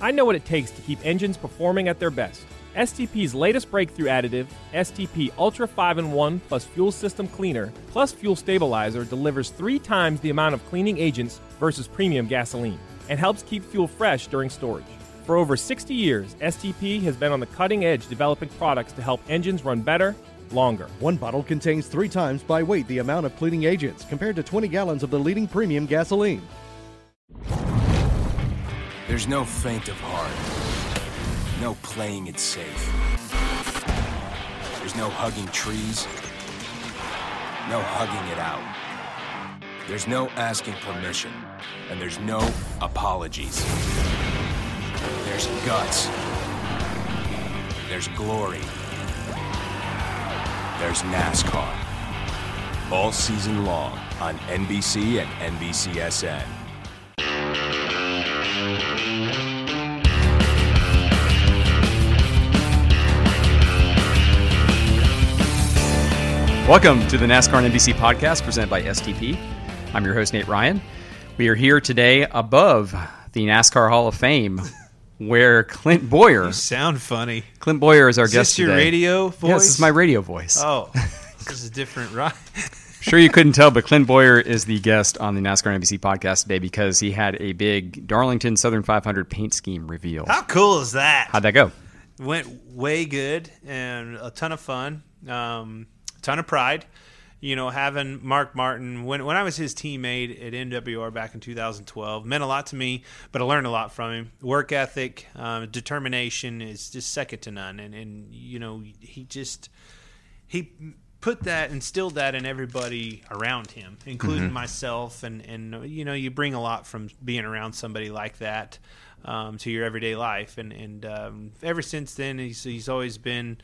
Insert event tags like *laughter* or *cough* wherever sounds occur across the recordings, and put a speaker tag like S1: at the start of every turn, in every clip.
S1: I know what it takes to keep engines performing at their best. STP's latest breakthrough additive, STP Ultra 5 in 1 plus Fuel System Cleaner plus Fuel Stabilizer, delivers three times the amount of cleaning agents versus premium gasoline and helps keep fuel fresh during storage. For over 60 years, STP has been on the cutting edge developing products to help engines run better, longer.
S2: One bottle contains three times by weight the amount of cleaning agents compared to 20 gallons of the leading premium gasoline.
S3: There's no faint of heart, no playing it safe. There's no hugging trees, no hugging it out. There's no asking permission, and there's no apologies. There's guts. There's glory. There's NASCAR. All season long on NBC and NBCSN.
S4: Welcome to the NASCAR and NBC podcast presented by STP. I'm your host, Nate Ryan. We are here today above the NASCAR Hall of Fame *laughs* where Clint Bowyer.
S5: You sound funny.
S4: Clint Bowyer is our
S5: Is
S4: guest
S5: this your
S4: today.
S5: radio voice?
S4: Yes, this is my radio voice.
S5: Oh, *laughs* this is a different ride.
S4: sure you couldn't tell, but Clint Bowyer is the guest on the NASCAR and NBC podcast today because he had a big Darlington Southern 500 paint scheme reveal.
S5: How cool is that?
S4: How'd that go?
S5: Went way good and a ton of fun. Um, ton of pride. You know, having Mark Martin when when I was his teammate at MWR back in 2012 meant a lot to me. But I learned a lot from him. Work ethic, um, determination is just second to none. And and you know he just he put that instilled that in everybody around him including myself and and you know you bring a lot from being around somebody like that um, to your everyday life and and um, ever since then he's he's always been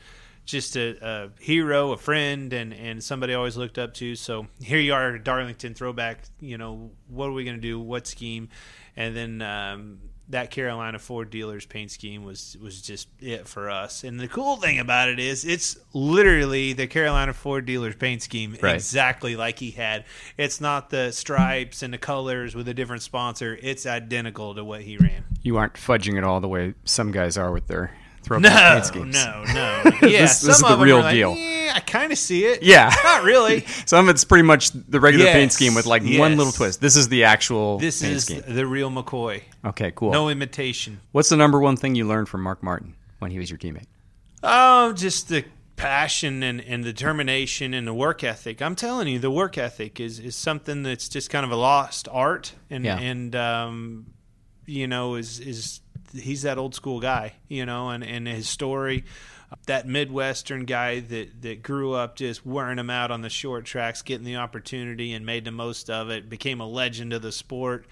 S5: just a, a hero, a friend, and, and somebody I always looked up to. So here you are, Darlington throwback. You know, what are we going to do? What scheme? And then um, that Carolina Ford dealers paint scheme was was just it for us. And the cool thing about it is, it's literally the Carolina Ford dealers paint scheme,
S4: Right.
S5: exactly like he had. It's not the stripes and the colors with a different sponsor. It's identical to what he ran.
S4: You aren't fudging it all the way some guys are with their throwback
S5: No,
S4: paint schemes.
S5: no, no. *laughs* Yeah,
S4: This- this is the real
S5: like,
S4: deal.
S5: "Eh, I kind of see it.
S4: Yeah.
S5: not really. *laughs*
S4: Some of it's pretty much the regular paint scheme with like one little twist. This is the actual
S5: This is
S4: scheme.
S5: the real McCoy.
S4: Okay, cool.
S5: No imitation.
S4: What's the number one thing you learned from Mark Martin when he was your teammate?
S5: Oh, just the passion and, and the determination and the work ethic. I'm telling you, the work ethic is, is something that's just kind of a lost art, and
S4: Yeah.
S5: and um, you know is is he's that old school guy, you know, and and his story. That Midwestern guy that, that grew up just wearing them out on the short tracks, getting the opportunity and made the most of it, became a legend of the sport,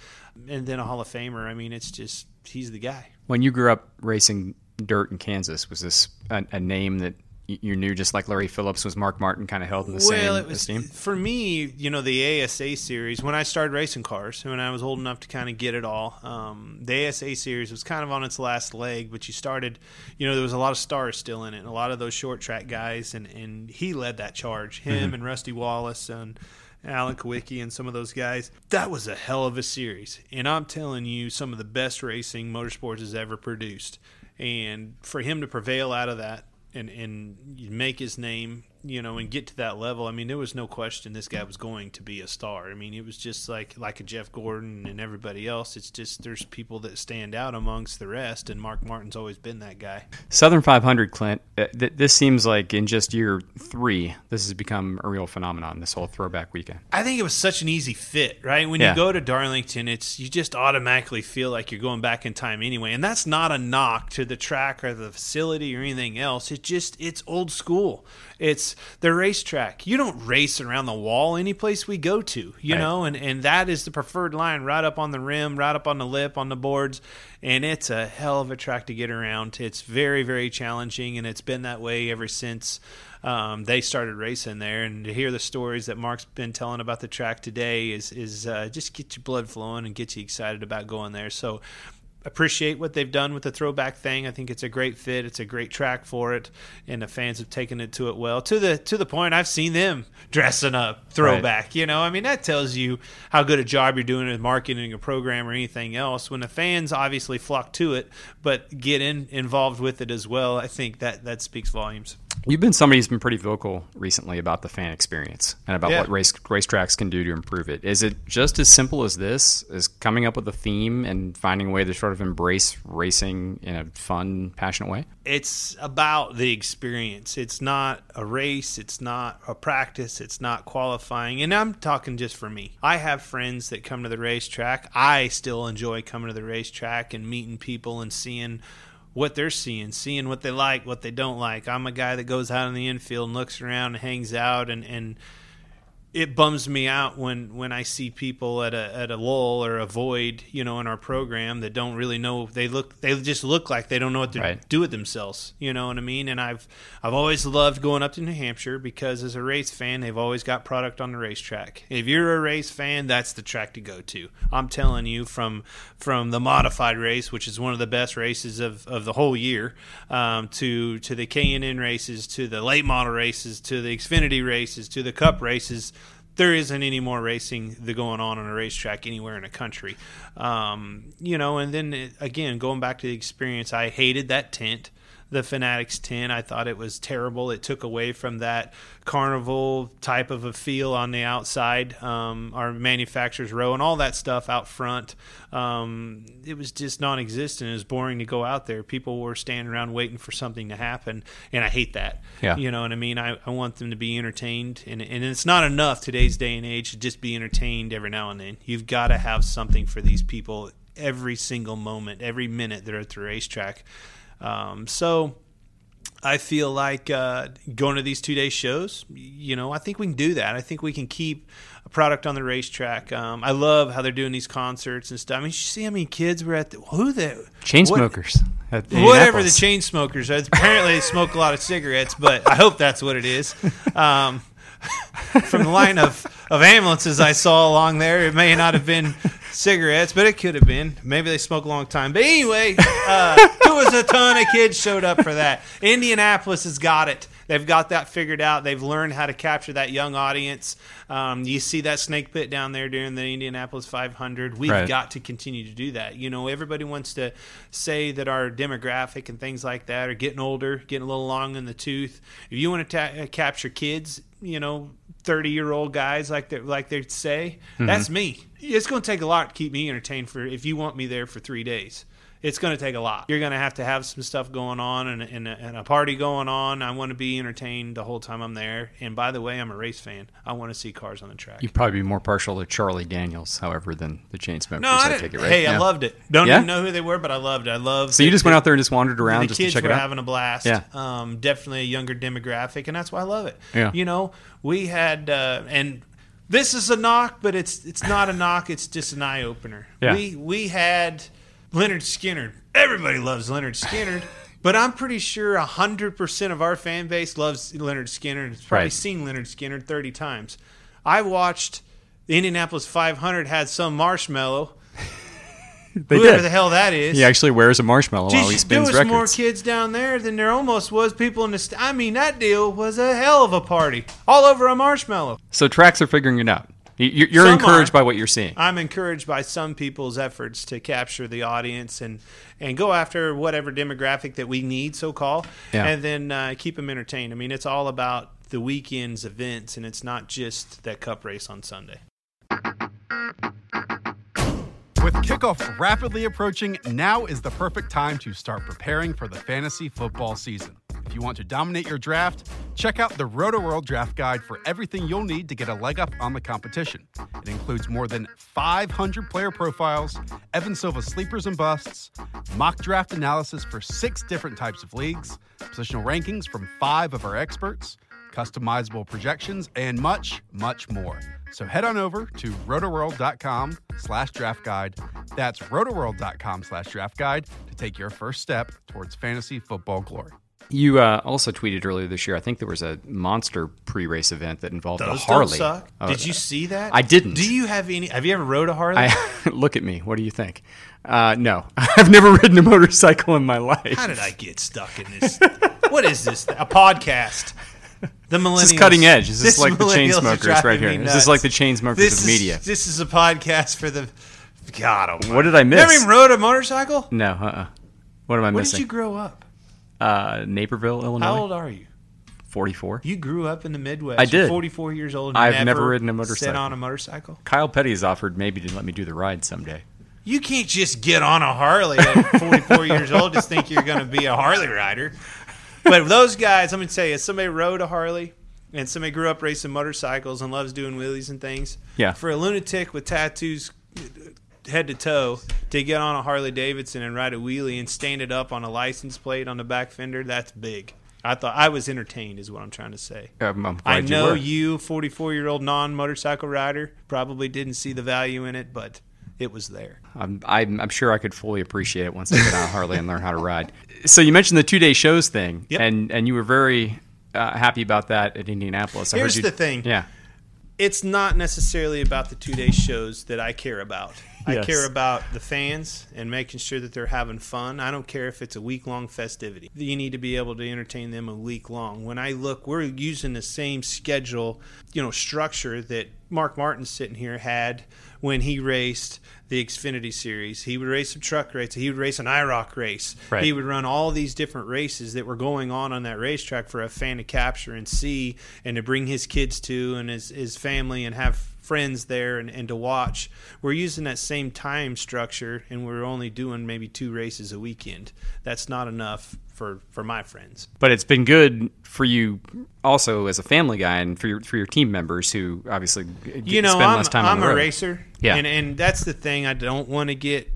S5: and then a Hall of Famer. I mean, it's just he's the guy.
S4: When you grew up racing dirt in Kansas, was this a, a name that you knew just like Larry Phillips was Mark Martin kind of held in the
S5: well,
S4: same
S5: it was
S4: esteem?
S5: for me. You know, the ASA series when I started racing cars, when I was old enough to kind of get it all. Um, the ASA series was kind of on its last leg, but you started. You know, there was a lot of stars still in it, and a lot of those short track guys, and and he led that charge. Him and Rusty Wallace and. Alan Kulwicki and some of those guys. That was a hell of a series. And I'm telling you, some of the best racing motorsports has ever produced. And for him to prevail out of that and, and make his name you know, and get to that level. I mean, there was no question this guy was going to be a star. I mean, it was just like like a Jeff Gordon and everybody else. It's just there's people that stand out amongst the rest, and Mark Martin's always been that guy.
S4: Southern 500, Clint. uh, th- this seems like in just year three, this has become a real phenomenon. This whole throwback weekend.
S5: I think it was such an easy fit, right? When
S4: Yeah.
S5: you go to Darlington, it's you just automatically feel like you're going back in time anyway, and that's not a knock to the track or the facility or anything else. It just it's old school. It's the racetrack. You don't race around the wall any place we go to, you
S4: Right.
S5: know, and and that is the preferred line, right up on the rim, right up on the lip, on the boards, and it's a hell of a track to get around. It's very very challenging, and it's been that way ever since um, they started racing there. And to hear the stories that Mark's been telling about the track today is is uh, just get your blood flowing and get you excited about going there. So appreciate what they've done with the throwback thing. I think it's a great fit. It's a great track for it, and the fans have taken it to it well. To the to the point, I've seen them dressing up throwback. You know, I mean that tells you how good a job you're doing with marketing a program or anything else. When the fans obviously flock to it, but get in involved with it as well, I think that that speaks volumes.
S4: You've been somebody who's been pretty vocal recently about the fan experience and about
S5: Yeah.
S4: what race racetracks can do to improve it. Is it just as simple as this? Is coming up with a theme and finding a way to sort of embrace racing in a fun, passionate way?
S5: it's about the experience. It's not a race, it's not a practice, it's not qualifying. And I'm talking just for me. I have friends that come to the racetrack. I still enjoy coming to the racetrack and meeting people and seeing what they're seeing, seeing what they like, what they don't like. I'm a guy that goes out in the infield and looks around and hangs out and and it bums me out when when I see people at a at a lull or a void, you know, in our program that don't really know. They look, they just look like they don't know what to
S4: Right.
S5: do with themselves. You know what I mean? And I've I've always loved going up to New Hampshire because as a race fan, they've always got product on the racetrack. If you're a race fan, that's the track to go to. I'm telling you, from from the modified race, which is one of the best races of, of the whole year, um, to to the K and N races, to the late model races, to the Xfinity races, to the Cup races there isn't any more racing going on on a racetrack anywhere in the country. Um, you know, and then it, again, going back to the experience, I hated that tent, the Fanatics tent. I thought it was terrible. It took away from that carnival type of a feel on the outside, um, our manufacturers row and all that stuff out front. Um, it was just non-existent. It was boring to go out there. People were standing around waiting for something to happen, and I hate that.
S4: Yeah.
S5: You know what I mean? I, I want them to be entertained, and and it's not enough today's day and age to just be entertained every now and then. You've got to have something for these people every single moment, every minute they're at the racetrack. Um, so. I feel like uh, going to these two day shows, you know, I think we can do that. I think we can keep a product on the racetrack. Um, I love how they're doing these concerts and stuff. I mean, you see how many kids were at the, who the
S4: Chain
S5: what-
S4: smokers.
S5: Whatever the chain smokers. are. Apparently, they smoke a lot of cigarettes, but I hope that's what it is. Um, *laughs* from the line of, of ambulances I saw along there, it may not have been cigarettes, but it could have been. Maybe they smoke a long time. But anyway, uh, *laughs* there was a ton of kids showed up for that. Indianapolis has got it. They've got that figured out. They've learned how to capture that young audience. Um, you see that snake pit down there during the Indianapolis 500. We've
S4: Right.
S5: got to continue to do that. You know, everybody wants to say that our demographic and things like that are getting older, getting a little long in the tooth. If you want to ta- capture kids, you know, 30 year old guys like they like they say, mm-hmm. that's me. It's going to take a lot to keep me entertained for if you want me there for three days. It's going to take a lot. You're going to have to have some stuff going on and, and, a, and a party going on. I want to be entertained the whole time I'm there. And by the way, I'm a race fan. I want to see cars on the track.
S4: You'd probably be more partial to Charlie Daniels, however, than the chain smokers.
S5: No, I
S4: I take it, right?
S5: Hey, I loved it. Don't
S4: Yeah?
S5: even know who they were, but I loved it. I loved.
S4: So you just went out there and just wandered around
S5: the
S4: just
S5: kids
S4: to check
S5: were
S4: it out.
S5: having a blast.
S4: Yeah.
S5: Um, definitely a younger demographic, and that's why I love it.
S4: Yeah.
S5: You know, we had uh, and this is a knock, but it's it's not a knock. It's just an eye opener.
S4: Yeah.
S5: We we had Lynyrd Skynyrd. Everybody loves Lynyrd Skynyrd. *laughs* But I'm pretty sure 100% of our fan base loves Lynyrd Skynyrd and has probably
S4: Right.
S5: seen Lynyrd Skynyrd 30 times. I watched the Indianapolis 500 had some Marshmello, *laughs*
S4: They
S5: whoever
S4: did.
S5: the hell that is.
S4: He actually wears a marshmallow while he
S5: Geez, there was
S4: records.
S5: more kids down there than there almost was people in the. St- I mean, that deal was a hell of a party, all over a marshmallow.
S4: So tracks are figuring it out. You- You're, you're
S5: Some
S4: encouraged
S5: are.
S4: by what you're seeing.
S5: I'm encouraged by some people's efforts to capture the audience and and go after whatever demographic that we need, so call,
S4: Yeah.
S5: and then uh, keep them entertained. I mean, it's all about the weekend's events, and it's not just that Cup race on Sunday.
S6: With kickoff rapidly approaching, now is the perfect time to start preparing for the fantasy football season. If you want to dominate your draft, check out the Rotoworld Draft Guide for everything you'll need to get a leg up on the competition. It includes more than 500 player profiles, Evan Silva sleepers and busts, mock draft analysis for six different types of leagues, positional rankings from five of our experts, customizable projections, and much, much more. So head on over to rotoworld.com slash draft guide. That's rotoworld.com slash draft guide to take your first step towards fantasy football glory.
S4: You uh, also tweeted earlier this year. I think there was a monster pre-race event that involved
S5: Those
S4: a Harley. Oh,
S5: Did you see that?
S4: I didn't.
S5: Do you have any? Have you ever rode a Harley?
S4: I, *laughs* look at me. What do you think? Uh, no, *laughs* I've never ridden a motorcycle in my life.
S5: How did I get stuck in this? what is this? A podcast? The millennials.
S4: This is cutting edge. Is this,
S5: This
S4: like the chain smokers right here?
S5: me
S4: Is this like the chain smokers
S5: This
S4: of
S5: is,
S4: media?
S5: This is a podcast for the. God, almighty.
S4: What did I miss?
S5: Never even rode a motorcycle.
S4: No, uh-uh. What am I
S5: Where
S4: missing?
S5: did you grow up?
S4: Uh, Naperville, Illinois.
S5: How old are you?
S4: Forty-four.
S5: You grew up in the Midwest.
S4: I
S5: You're
S4: did.
S5: 44 years old. and
S4: I've never
S5: never
S4: ridden a motorcycle.
S5: Sit on a motorcycle.
S4: Kyle Petty has offered maybe to let me do the ride someday.
S5: You can't just get on a Harley at *laughs* 44 years old. Just think you're going to be a Harley rider. But those guys, let me tell you, if somebody rode a Harley and somebody grew up racing motorcycles and loves doing wheelies and things,
S4: Yeah.
S5: for a lunatic with tattoos head to toe to get on a Harley Davidson and ride a wheelie and stand it up on a license plate on the back fender, that's big. I thought I was entertained, is what I'm trying to say.
S4: Um, I'm
S5: I know you, 44 year old non motorcycle rider, probably didn't see the value in it, but it was there.
S4: I'm, I'm, I'm sure I could fully appreciate it once I get on a Harley and learn how to ride. So you mentioned the two day shows thing,
S5: Yep.
S4: and and you were very uh, happy about that at Indianapolis. I
S5: Here's
S4: heard you,
S5: the thing.
S4: Yeah,
S5: It's not necessarily about the two day shows that I care about. I care about the fans and making sure that they're having fun. I don't care if it's a week long festivity. You need to be able to entertain them a week long. When I look, we're using the same schedule, you know, structure that Mark Martin sitting here had when he raced the Xfinity Series. He would race a truck race. He would race an IROC race.
S4: Right.
S5: He would run all these different races that were going on on that racetrack for a fan to capture and see and to bring his kids to and his, his family and have friends there and, and to watch. We're using that same time structure and we're only doing maybe two races a weekend. That's not enough for, for my friends.
S4: but it's been good for you also as a family guy and for your for your team members who obviously get,
S5: you know,
S4: spend
S5: I'm,
S4: less time on
S5: I'm
S4: the
S5: a
S4: road.
S5: racer.
S4: Yeah.
S5: And, and that's the thing I don't want to get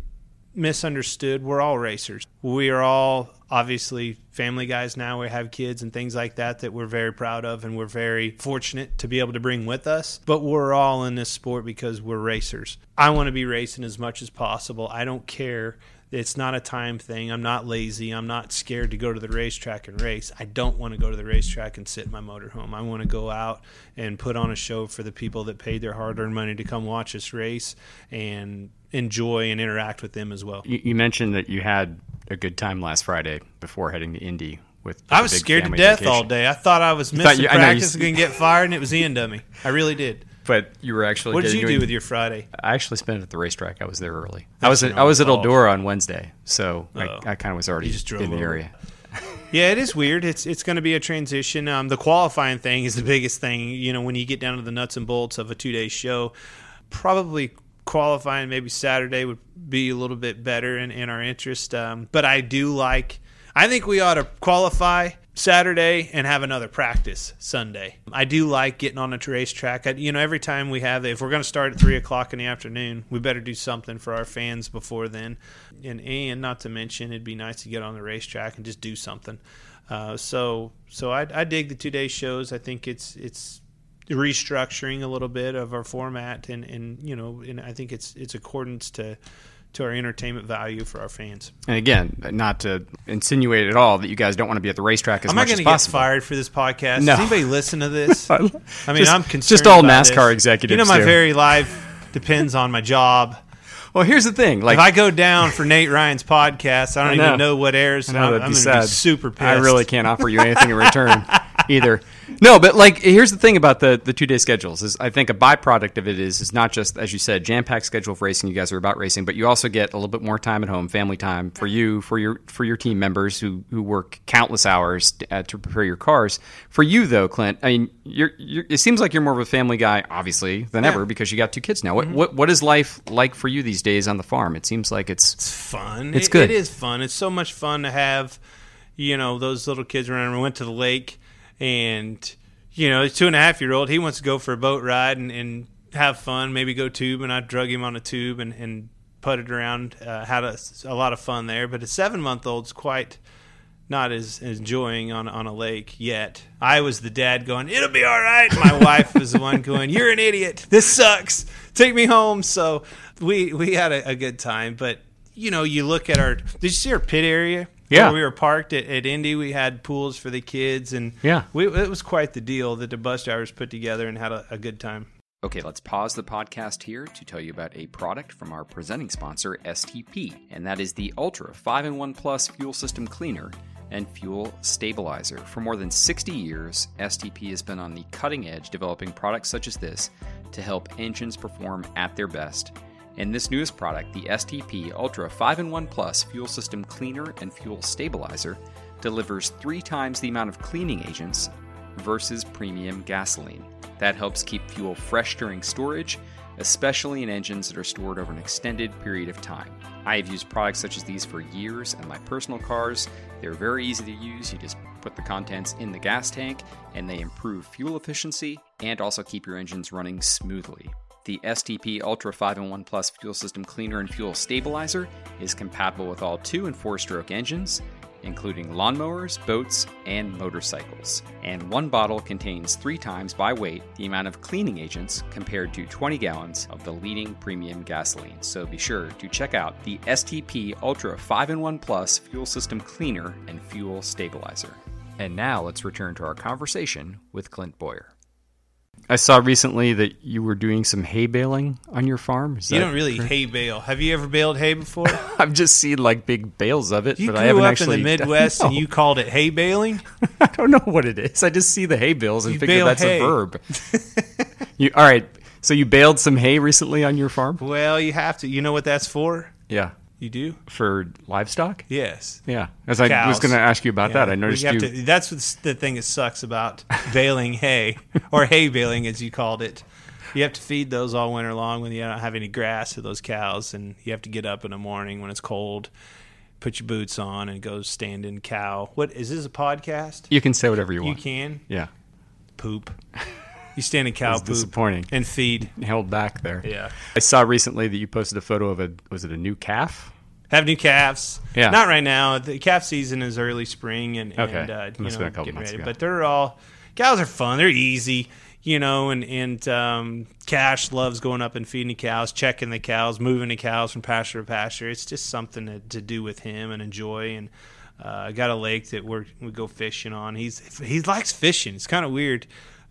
S5: misunderstood. We're all racers. We are all obviously family guys now. We have kids and things like that that we're very proud of and we're very fortunate to be able to bring with us. But we're all in this sport because we're racers. I want to be racing as much as possible. I don't care. It's not a time thing. I'm not lazy. I'm not scared to go to the racetrack and race. I don't want to go to the racetrack and sit in my motorhome. I want to go out and put on a show for the people that paid their hard earned money to come watch us race and enjoy and interact with them as well.
S4: You, you mentioned that you had a good time last Friday before heading to Indy with.
S5: I was scared to death
S4: vacation.
S5: all day. I thought I was missing
S4: you- I
S5: practice and going to get fired, and it was the end of me. I really did.
S4: But you were actually.
S5: What did you
S4: doing-
S5: do with your Friday?
S4: I actually spent it at the racetrack. I was there early. I was at, I was at. Eldora on Wednesday, so
S5: Oh.
S4: I, I kind of was already in the area. *laughs*
S5: Yeah, it is weird. It's it's going to be a transition. Um, the qualifying thing is the biggest thing. You know, when you get down to the nuts and bolts of a two day show, probably qualifying maybe Saturday would be a little bit better in, in our interest. Um, but I do like. I think we ought to qualify Saturday and have another practice Sunday. I do like getting on a racetrack. I, you know, every time we have, if we're going to start at three o'clock in the afternoon, we better do something for our fans before then. And and not to mention, it'd be nice to get on the racetrack and just do something. Uh, so so I, I dig the two day shows. I think it's it's restructuring a little bit of our format and, and you know and I think it's it's accordance to to our entertainment value for our fans.
S4: And again, not to insinuate at all that you guys don't want to be at the racetrack as
S5: I'm not
S4: much
S5: going
S4: as
S5: to get
S4: possible.
S5: fired for this podcast.
S4: No.
S5: Does anybody listen to this? *laughs* I mean,
S4: Just-
S5: I'm concerned.
S4: just all NASCAR
S5: this.
S4: executives
S5: You know, my
S4: do.
S5: very life depends on my job.
S4: Well, here's the thing. Like
S5: if I go down for Nate Ryan's podcast, I don't
S4: I know.
S5: even know what airs.
S4: I know,
S5: I'm, I'm going to be super pissed.
S4: I really can't offer you anything in return. *laughs* either. No, but like here's the thing about the the two day schedules is I think a byproduct of it is is not just as you said jam packed schedule of racing. You guys are about racing, but you also get a little bit more time at home, family time for you, for your for your team members who who work countless hours uh, to prepare your cars. For you though, Clint, I mean, you're, you're it seems like you're more of a family guy, obviously, than ever because you got two kids now. What what what is life like for you these days on the farm? It seems like it's
S5: It's fun.
S4: It's
S5: It-
S4: good.
S5: It is fun. It's so much fun to have, you know, those little kids around. We went to the lake, and you know, two and a half year old. He wants to go for a boat ride and, and have fun. Maybe go tube, and I drug him on a tube and and putted around. Uh, had a, a lot of fun there. But a seven month old's quite not as as enjoying on on a lake yet. I was the dad going, "It'll be all right." My *laughs* wife was the one going, "You're an idiot. This sucks. Take me home." So we we had a, a good time, but you know, you look at our. Did you see our pit area?
S4: Yeah.
S5: Where we were parked at, at Indy. We had pools for the kids, and
S4: Yeah.
S5: we, it was quite the deal that the bus drivers put together and had a, a good time.
S4: Okay, let's pause the podcast here to tell you about a product from our presenting sponsor, STP, and that is the Ultra 5 in 1 Plus Fuel System Cleaner and Fuel Stabilizer. For more than 60 years, STP has been on the cutting edge developing products such as this to help engines perform at their best. And this newest product, the STP Ultra 5 in 1 Plus Fuel System Cleaner and Fuel Stabilizer, delivers three times the amount of cleaning agents versus premium gasoline. That helps keep fuel fresh during storage, especially in engines that are stored over an extended period of time. I have used products such as these for years in my personal cars. They're very easy to use. You just put the contents in the gas tank and they improve fuel efficiency and also keep your engines running smoothly. The STP Ultra 5 in 1 Plus Fuel System Cleaner and Fuel Stabilizer is compatible with all 2 and 4 stroke engines, including lawnmowers, boats, and motorcycles. And one bottle contains three times by weight the amount of cleaning agents compared to 20 gallons of the leading premium gasoline. So be sure to check out the STP Ultra 5 in 1 Plus Fuel System Cleaner and Fuel Stabilizer. And now let's return to our conversation with Clint Bowyer. I saw recently that you were doing some hay baling on your farm. Is
S5: You don't really
S4: correct?
S5: hay bale. Have you ever baled hay before? *laughs*
S4: I've just seen like big bales of it,
S5: You
S4: but I haven't actually.
S5: You grew up in the *laughs* Midwest and you called it hay baling. *laughs*
S4: I don't know what it is. I just see the hay bales and
S5: You
S4: figure that's
S5: hay.
S4: a verb. you all right? So you baled some hay recently on your farm?
S5: Well, you have to. You know what that's for?
S4: Yeah,
S5: You do?
S4: for livestock.
S5: Yes.
S4: Yeah, as I was going to ask you about that, I noticed
S5: have
S4: you.
S5: to- that's what's the thing that sucks about *laughs* baling hay or hay baling, as you called it. You have to feed those all winter long when you don't have any grass for those cows, and you have to get up in the morning when it's cold, put your boots on, and go stand in cow. What is this a podcast?
S4: You can say whatever you want.
S5: You can
S4: Yeah,
S5: poop. *laughs* You stand in cow poop
S4: disappointing.
S5: and feed.
S4: held back there.
S5: Yeah.
S4: I saw recently that you posted a photo of a was it a new calf?
S5: Have new calves.
S4: Yeah.
S5: Not right now. The calf season is early spring and,
S4: Okay.
S5: and uh, you know,
S4: been a couple
S5: getting ready.
S4: ago.
S5: But they're all cows are fun. They're easy, you know. And and um, Cash loves going up and feeding the cows, checking the cows, moving the cows from pasture to pasture. It's just something to, to do with him and enjoy. And uh, I got a lake that we're, we go fishing on. He's he likes fishing. It's kind of weird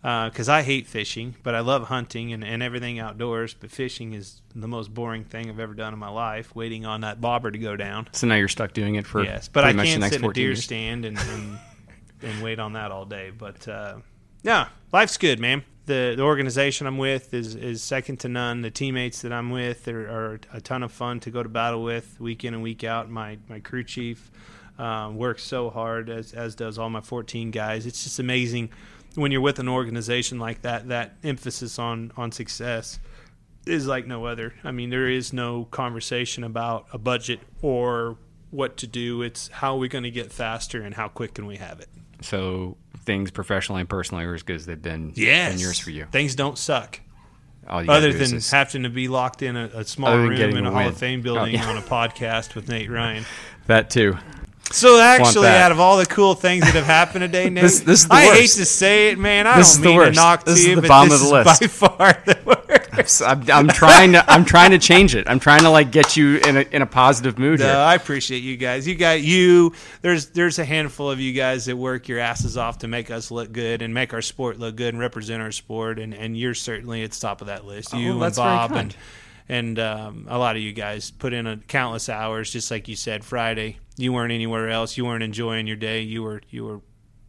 S5: because I hate fishing, but I love hunting and, and everything outdoors. But fishing is the most boring thing I've ever done in my life. Waiting on that bobber to go down.
S4: So now you're stuck doing it for
S5: yes, but I
S4: pretty much the
S5: can't sit in a deer
S4: years.
S5: stand and, and *laughs* and wait on that all day. But uh, yeah, life's good, man. The the organization I'm with is is second to none. The teammates that I'm with are, are a ton of fun to go to battle with week in and week out. My my crew chief um, works so hard as as does all my 14 guys. It's just amazing when you're with an organization like that. That emphasis on on success is like no other. I mean, there is no conversation about a budget or what to do. It's how are we going to get faster and how quick can we have it.
S4: So things professionally and personally are as good as they've been
S5: Yes.
S4: 10 years for you.
S5: Things don't suck.
S4: All you gotta
S5: Other than
S4: just-
S5: having to be locked in a, a small room in
S4: a
S5: Hall of Fame oh, building
S4: Oh, yeah.
S5: on a podcast with Nate Ryan. *laughs*
S4: that too.
S5: So actually, out of all the cool things that have happened today, *laughs* Nate,
S4: This- this is the
S5: I hate to say it, man. I
S4: This
S5: don't mean to knock
S4: This
S5: to
S4: is
S5: you,
S4: the
S5: but
S4: bottom
S5: this
S4: of the
S5: is
S4: list.
S5: by *laughs* far the worst.
S4: I'm, I'm trying to I'm trying to change it. I'm trying to like get you in a in a positive mood
S5: No,
S4: here.
S5: I appreciate you guys. You got you. There's there's a handful of you guys that work your asses off to make us look good and make our sport look good and represent our sport. And, and you're certainly at the top of that list. You and
S4: Oh, very
S5: Bob and and um, a lot of you guys put in a countless hours. Just like you said, Friday you weren't anywhere else. You weren't enjoying your day. You were you were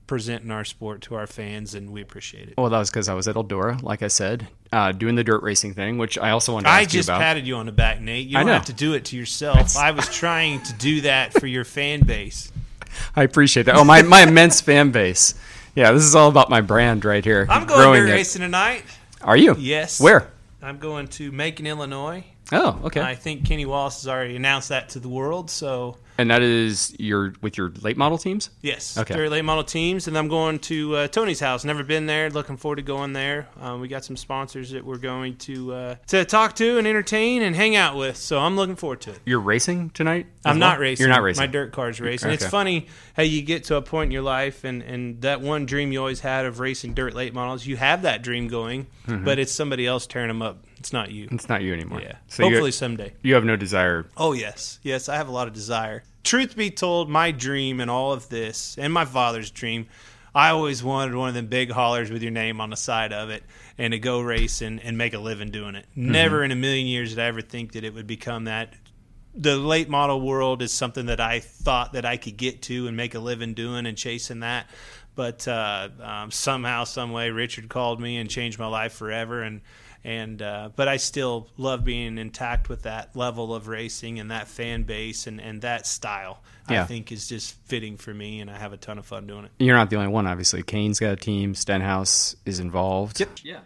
S5: presenting our sport to our fans, and we appreciate it.
S4: Well, that was because I was at Eldora, like I said, uh, doing the dirt racing thing, which I also wanted to
S5: I
S4: ask you
S5: just patted you on the back, Nate. You don't have to do it to yourself. I was trying to do that for your fan base. *laughs*
S4: I appreciate that. Oh, my, my immense fan base. Yeah, this is all about my brand right here.
S5: I'm going dirt racing tonight.
S4: Are you?
S5: Yes.
S4: Where?
S5: I'm going to Macon, Illinois.
S4: Oh, okay.
S5: I think Kenny Wallace has already announced that to the world. So
S4: and that is your with your late model teams.
S5: yes,
S4: Okay.
S5: very late model teams, and I'm going to uh, Tony's house. Never been there. Looking forward to going there. Um, we got some sponsors that we're going to uh, to talk to and entertain and hang out with. So I'm looking forward to it.
S4: You're racing tonight.
S5: I'm
S4: well?
S5: not racing.
S4: You're not racing.
S5: My dirt car's racing. It's funny how you get to a point in your life and, and that one dream you always had of racing dirt late models, you have that dream going, but it's somebody else tearing them up. It's not you.
S4: It's not you anymore.
S5: Yeah.
S4: So
S5: Hopefully someday.
S4: you have no desire.
S5: Oh yes, yes, I have a lot of desire. Truth be told, my dream and all of this, and my father's dream, I always wanted one of them big haulers with your name on the side of it, and to go race and, make a living doing it. Never in a million years did I ever think that it would become that. The late model world is something that I thought that I could get to and make a living doing and chasing that. But uh, um, somehow, some way, Richard called me and changed my life forever. And and uh, but I still love being intact with that level of racing and that fan base and, and that style.
S4: Yeah.
S5: I think is just fitting for me, and I have a ton of fun doing it.
S4: You're not the only one, obviously. Kahne's got a team. Stenhouse is involved. Yep.
S5: Yeah.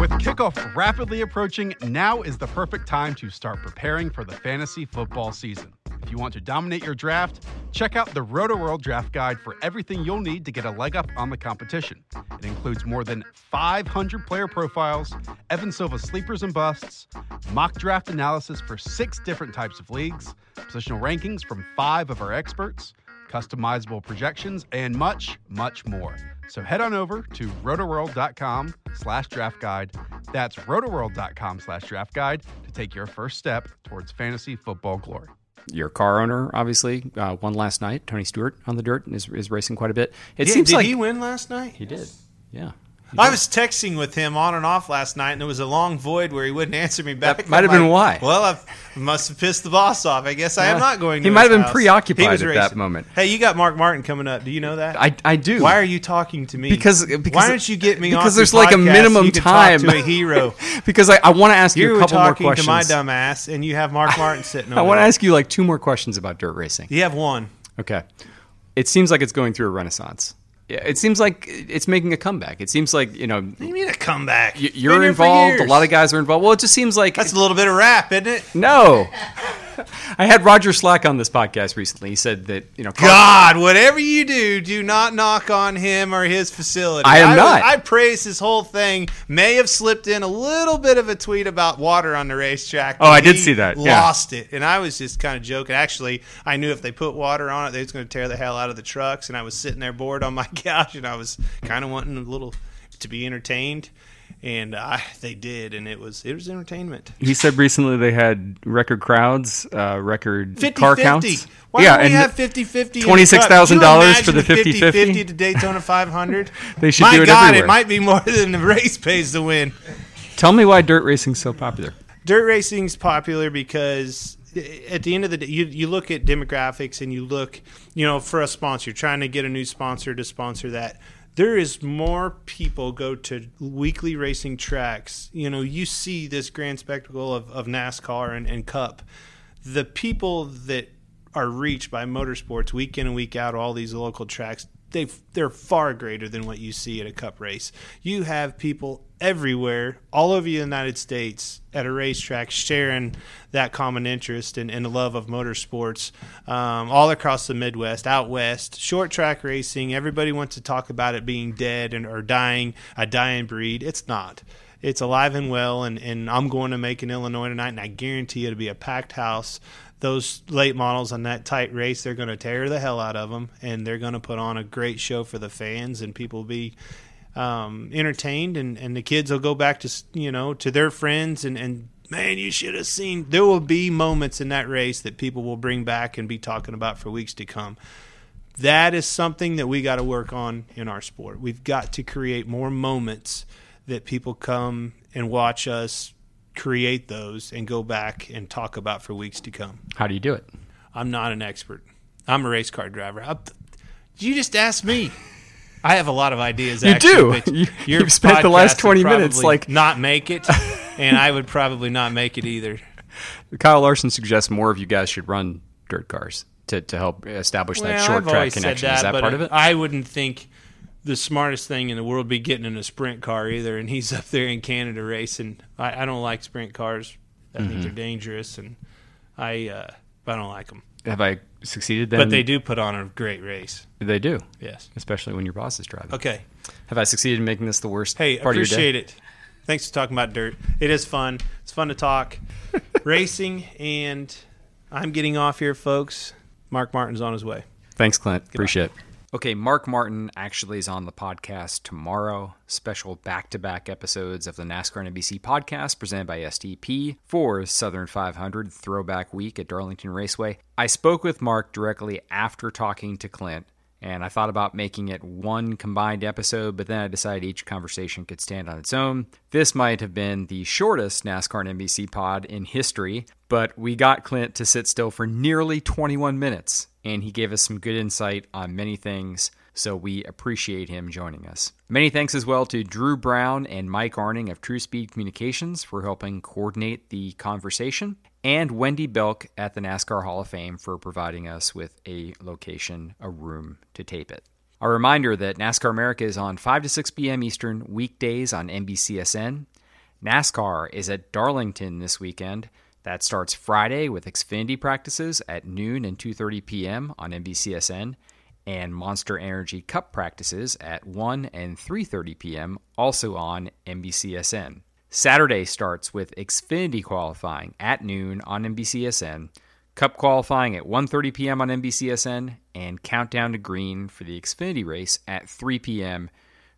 S6: With kickoff rapidly approaching, now is the perfect time to start preparing for the fantasy football season. If you want to dominate your draft, check out the Rotoworld Draft Guide for everything you'll need to get a leg up on the competition. It includes more than 500 player profiles, Evan Silva sleepers and busts, mock draft analysis for six different types of leagues, positional rankings from five of our experts, customizable projections, and much, much more. So head on over to rotoworld.com slash draft guide. That's rotoworld.com slash draft guide to take your first step towards fantasy football glory.
S4: Your car owner, obviously, uh, won last night. Tony Stewart on the dirt is, is racing quite a bit. It
S5: Yeah,
S4: seems
S5: did
S4: like
S5: he win last night?
S4: he did. Yeah.
S5: I was texting with him on and off last night, and there was a long void where he wouldn't answer me back.
S4: That might have
S5: I'm
S4: been
S5: like,
S4: why.
S5: Well, I must have pissed the boss off. I guess I am not going.
S4: He might have been
S5: house.
S4: preoccupied at that moment.
S5: Hey, you got Mark Martin coming up. Do you know that?
S4: I, I do.
S5: Why are you talking to me?
S4: Because- because-
S5: why don't you get me
S4: because there's like a
S5: podcast so
S4: minimum time.
S5: to a hero? *laughs*
S4: because I, I want to ask you,
S5: You
S4: a couple more
S5: talking to
S4: questions.
S5: my dumb ass, and you have Mark Martin sitting *laughs* over
S4: I want to ask you like two more questions about dirt racing.
S5: You have one.
S4: Okay. It seems like it's going through a renaissance. Yeah, it seems like it's making a comeback. It seems like, you know,
S5: What do you mean a comeback?
S4: y- you're involved. A lot of guys are involved. Well, it just seems like
S5: That's a little bit of rap, isn't it?
S4: no. *laughs* *laughs* I had Roger Slack on this podcast recently. He said that you know, car-
S5: God, whatever you do, do not knock on him or his facility.
S4: I am
S5: was-
S4: not.
S5: I praise his whole thing. May have slipped in a little bit of a tweet about water on the racetrack.
S4: Oh, I did see that, yeah.
S5: Lost it, and I was just kind of joking. Actually, I knew if they put water on it, they was going to tear the hell out of the trucks. And I was sitting there bored on my *laughs* couch, and I was kind of wanting a little to be entertained. And I, they did, and it was it was entertainment.
S4: he said recently they had record crowds, uh, record
S5: 50
S4: car
S5: 50.
S4: counts.
S5: Why
S4: yeah,
S5: don't we
S4: and
S5: have 50 50?
S4: $26,000 for the 50-50?
S5: to Daytona 500. *laughs*
S4: They should
S5: My
S4: do it
S5: God,
S4: everywhere.
S5: it might be more than the race pays to win.
S4: tell me why dirt racing's so popular.
S5: Dirt racing's popular because at the end of the day, you, you look at demographics and you look, you know, for a sponsor, trying to get a new sponsor to sponsor that. There is more people go to weekly racing tracks. You know, you see this grand spectacle of, of NASCAR and, and Cup. The people that are reached by motorsports week in and week out, all these local tracks, they they're far greater than what you see at a cup race. You have people everywhere, all over the United States, at a racetrack, sharing that common interest and, and the love of motorsports, um, all across the Midwest, out west, short track racing. Everybody wants to talk about it being dead and or dying, a dying breed. It's not. It's alive and well, and, and I'm going to Macon Illinois tonight, and I guarantee it'll be a packed house those late models on that tight race, they're going to tear the hell out of them, and they're going to put on a great show for the fans, and people will be um, entertained, and, and the kids will go back to you know to their friends, and, and man, you should have seen. There will be moments in that race that people will bring back and be talking about for weeks to come. That is something that we got to work on in our sport. We've got to create more moments that people come and watch us create those and go back and talk about for weeks to come.
S4: How do you do it?
S5: I'm not an expert. I'm a race car driver. I, You just asked me. I have a lot of ideas.
S4: You
S5: actually,
S4: do. *laughs* You- you've spent the last 20 minutes, like-
S5: not make it, *laughs* and I would probably not make it either.
S4: Kyle Larson suggests more of you guys should run dirt cars to, to help establish that short
S5: I've
S4: track connection.
S5: That,
S4: Is that part of it?
S5: I wouldn't think the smartest thing in the world be getting in a sprint car either. And he's up there in Canada racing. I, I don't like sprint cars. I think
S4: Mm-hmm.
S5: they're dangerous, and I uh, I don't like them.
S4: Have I succeeded then?
S5: But they do put on a great race.
S4: They do.
S5: Yes.
S4: Especially when your boss is driving.
S5: Okay.
S4: Have I succeeded in making this the worst
S5: Hey,
S4: part of your day?
S5: appreciate it. Thanks for talking about dirt. It is fun. It's fun to talk *laughs* racing, and I'm getting off here, folks. Mark Martin's on his way.
S4: Thanks, Clint. Appreciate it. Okay, Mark Martin actually is on the podcast tomorrow. Special back to back episodes of the NASCAR NBC podcast presented by STP for Southern 500 Throwback Week at Darlington Raceway. I spoke with Mark directly after talking to Clint, and I thought about making it one combined episode, but then I decided each conversation could stand on its own. This might have been the shortest NASCAR NBC pod in history, but we got Clint to sit still for nearly 21 minutes, and he gave us some good insight on many things, so we appreciate him joining us. Many thanks as well to Drew Brown and Mike Arning of True Speed Communications for helping coordinate the conversation, and Wendy Belk at the NASCAR Hall of Fame for providing us with a location, a room to tape it. A reminder that NASCAR America is on 5 to 6 p.m. Eastern weekdays on NBCSN. NASCAR is at Darlington this weekend. That starts Friday with Xfinity practices at noon and 2:30 p.m. on NBCSN and Monster Energy Cup practices at 1 and 3:30 p.m. also on NBCSN. Saturday starts with Xfinity qualifying at noon on NBCSN, Cup qualifying at 1:30 p.m. on NBCSN, and Countdown to Green for the Xfinity race at 3 p.m.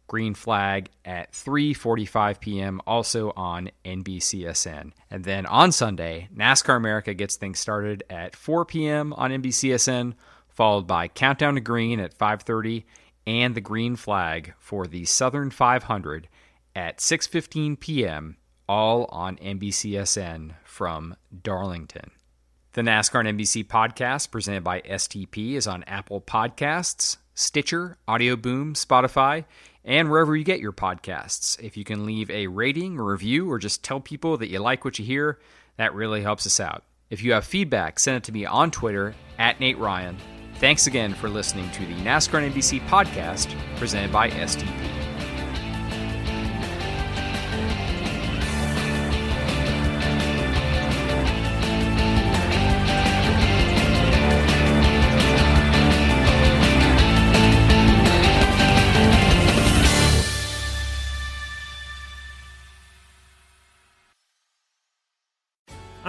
S4: Green flag at 3:45 p.m. also on NBCSN. And then on Sunday, NASCAR America gets things started at 4 p.m. on NBCSN, followed by Countdown to Green at 5:30 and the green flag for the Southern 500 at 6:15 p.m. all on NBCSN from Darlington. The NASCAR and NBC podcast presented by STP is on Apple Podcasts, Stitcher, Audio Boom, Spotify, and wherever you get your podcasts. If you can leave a rating, a review, or just tell people that you like what you hear, that really helps us out. If you have feedback, send it to me on Twitter at Nate Ryan. Thanks again for listening to the NASCAR NBC podcast presented by STP.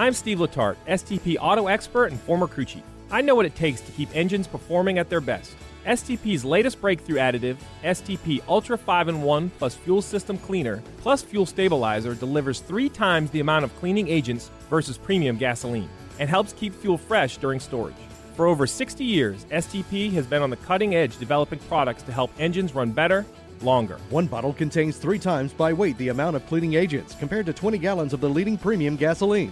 S1: I'm Steve Letarte, STP auto expert and former crew chief. I know what it takes to keep engines performing at their best. STP's latest breakthrough additive, STP Ultra 5 in 1 plus Fuel System Cleaner plus Fuel Stabilizer, delivers three times the amount of cleaning agents versus premium gasoline and helps keep fuel fresh during storage. For over 60 years, STP has been on the cutting edge developing products to help engines run better, longer.
S2: One bottle contains three times by weight the amount of cleaning agents compared to 20 gallons of the leading premium gasoline.